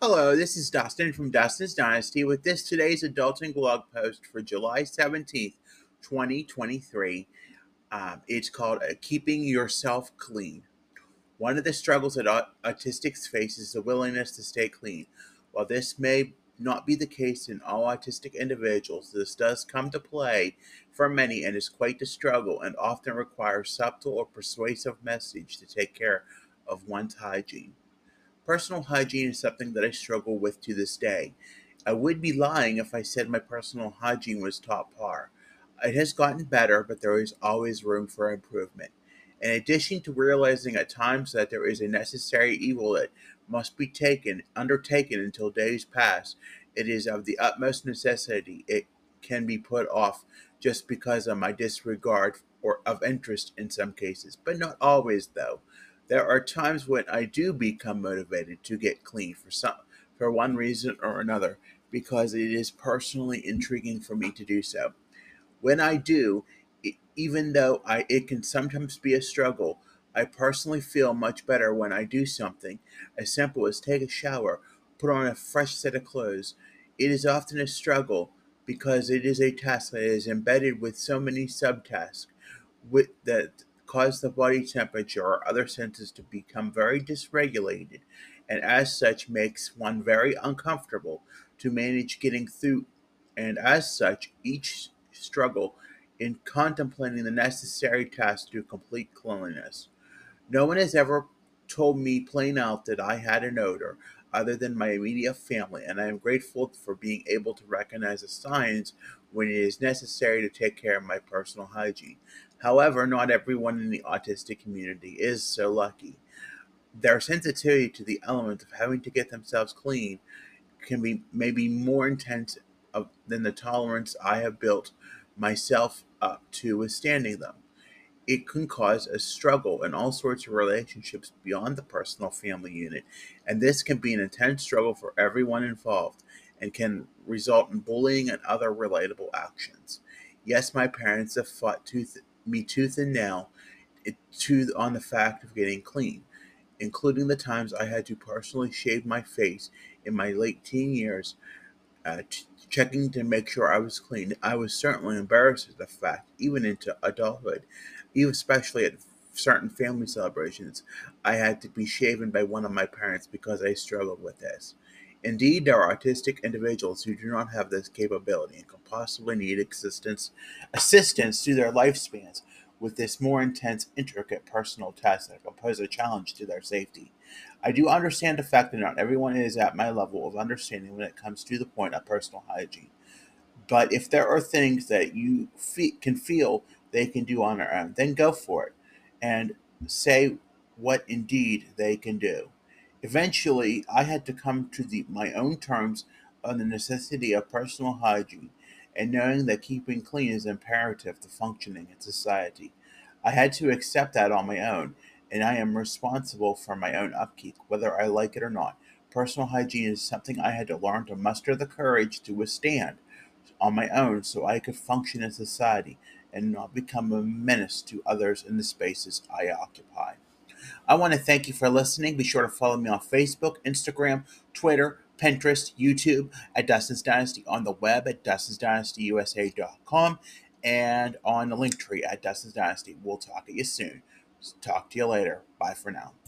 Hello, this is Dustin from Dustin's Dynasty with this today's adulting blog post for July 17th, 2023. Um, it's called uh, Keeping Yourself Clean. One of the struggles that autistics face is the willingness to stay clean. While this may not be the case in all autistic individuals, this does come to play for many and is quite the struggle and often requires subtle or persuasive message to take care of one's hygiene. Personal hygiene is something that I struggle with to this day. I would be lying if I said my personal hygiene was top par. It has gotten better, but there is always room for improvement. In addition to realizing at times that there is a necessary evil that must be taken, undertaken until days pass, it is of the utmost necessity it can be put off just because of my disregard or of interest in some cases, but not always though. There are times when I do become motivated to get clean for some for one reason or another because it is personally intriguing for me to do so. When I do, even though I it can sometimes be a struggle, I personally feel much better when I do something as simple as take a shower, put on a fresh set of clothes. It is often a struggle because it is a task that is embedded with so many subtasks with that cause the body temperature or other senses to become very dysregulated, and as such makes one very uncomfortable to manage getting through, and as such, each struggle in contemplating the necessary task to complete cleanliness. No one has ever told me plain out that I had an odor other than my immediate family, and I am grateful for being able to recognize the signs when it is necessary to take care of my personal hygiene. However, not everyone in the autistic community is so lucky. Their sensitivity to the element of having to get themselves clean can be maybe more intense of, than the tolerance I have built myself up to withstanding them. It can cause a struggle in all sorts of relationships beyond the personal family unit, and this can be an intense struggle for everyone involved and can result in bullying and other relatable actions. Yes, my parents have fought tooth me tooth and nail to on the fact of getting clean, including the times I had to personally shave my face in my late teen years, uh, t- checking to make sure I was clean. I was certainly embarrassed at the fact, even into adulthood, even especially at certain family celebrations, I had to be shaven by one of my parents because I struggled with this. Indeed, there are autistic individuals who do not have this capability and can possibly need assistance, assistance through their lifespans with this more intense, intricate personal task that can pose a challenge to their safety. I do understand the fact that not everyone is at my level of understanding when it comes to the point of personal hygiene. But if there are things that you fe- can feel they can do on their own, then go for it and say what indeed they can do. Eventually, I had to come to the, my own terms on the necessity of personal hygiene and knowing that keeping clean is imperative to functioning in society. I had to accept that on my own, and I am responsible for my own upkeep, whether I like it or not. Personal hygiene is something I had to learn to muster the courage to withstand on my own so I could function in society and not become a menace to others in the spaces I occupy. I want to thank you for listening. Be sure to follow me on Facebook, Instagram, Twitter, Pinterest, YouTube at Dustin's Dynasty, on the web at dustinsdynastyusa.com, and on the Linktree at Dustin's Dynasty. We'll talk to you soon. Talk to you later. Bye for now.